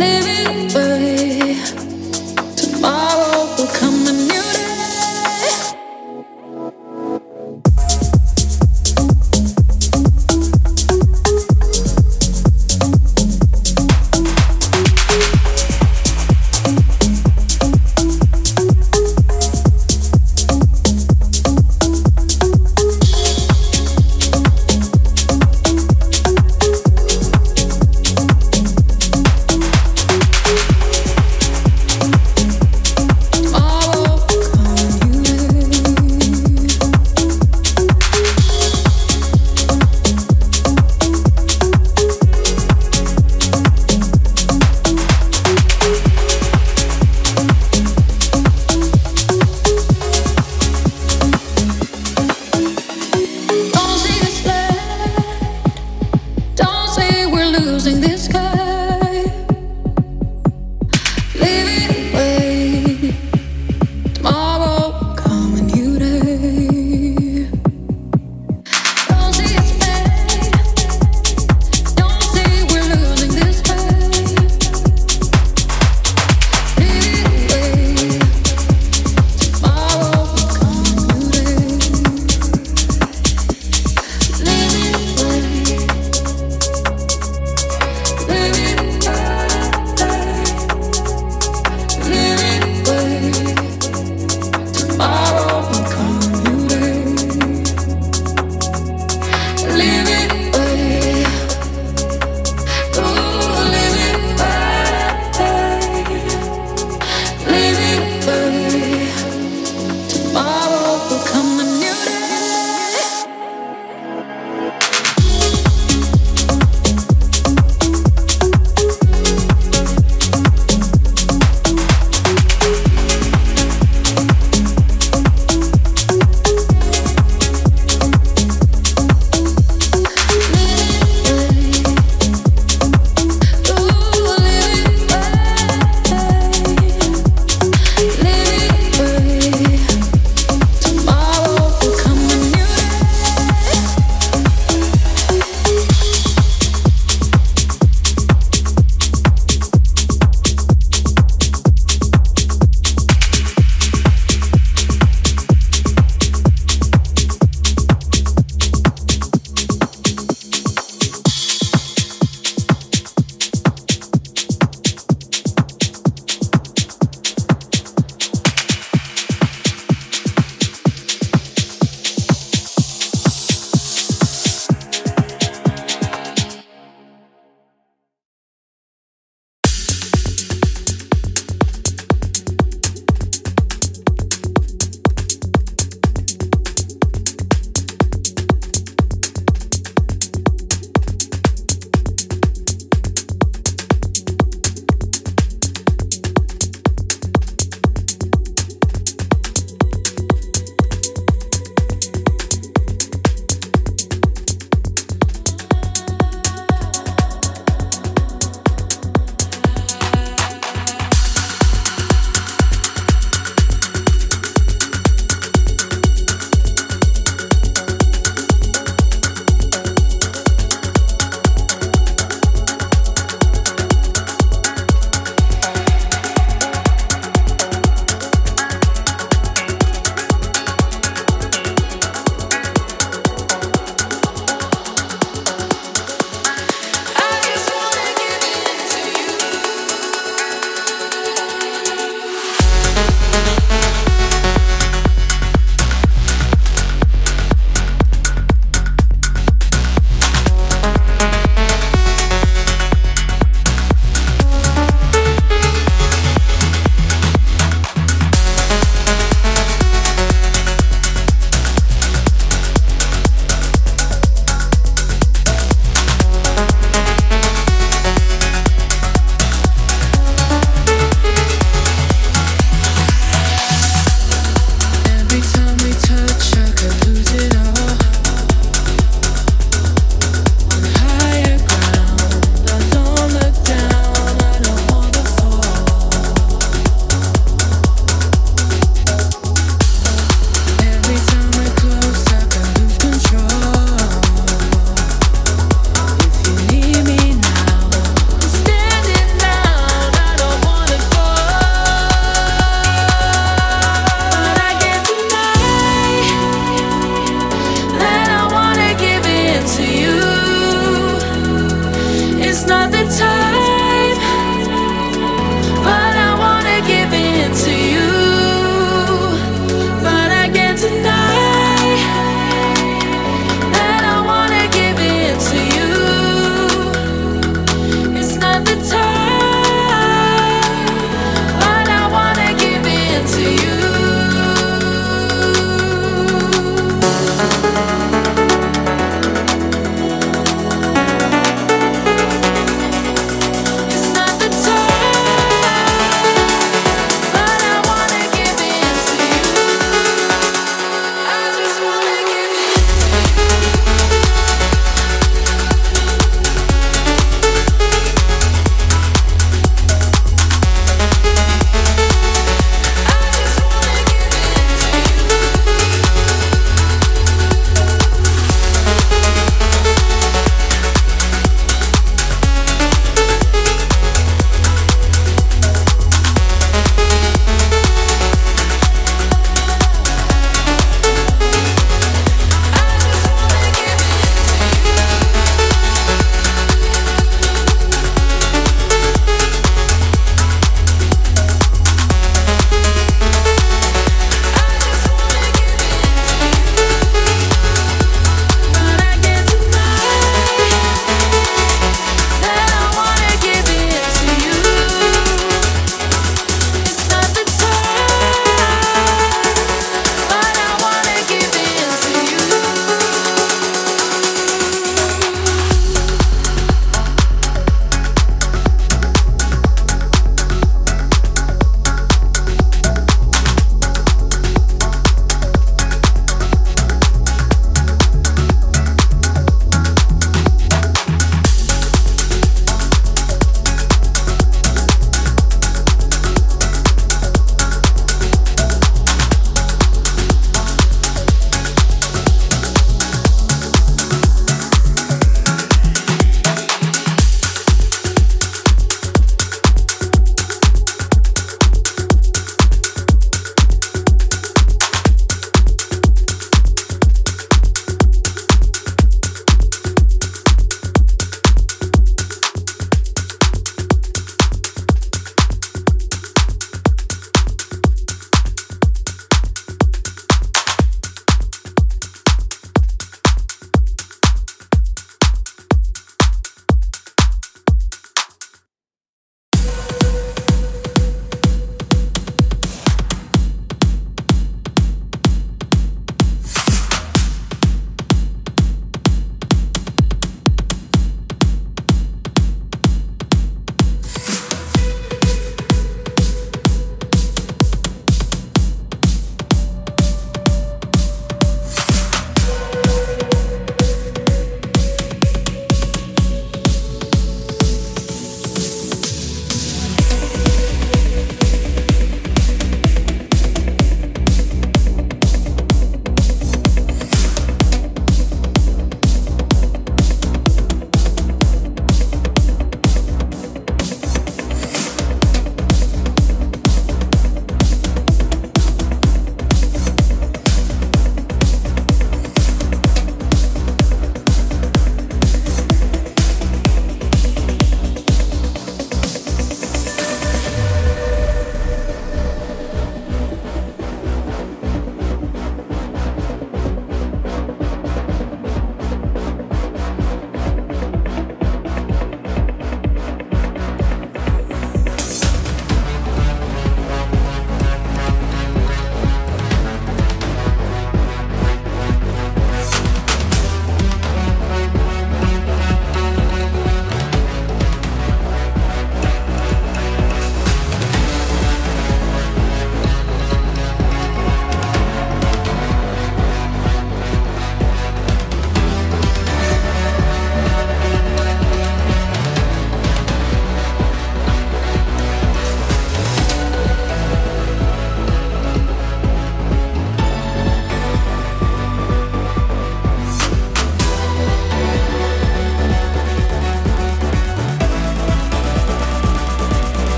living, but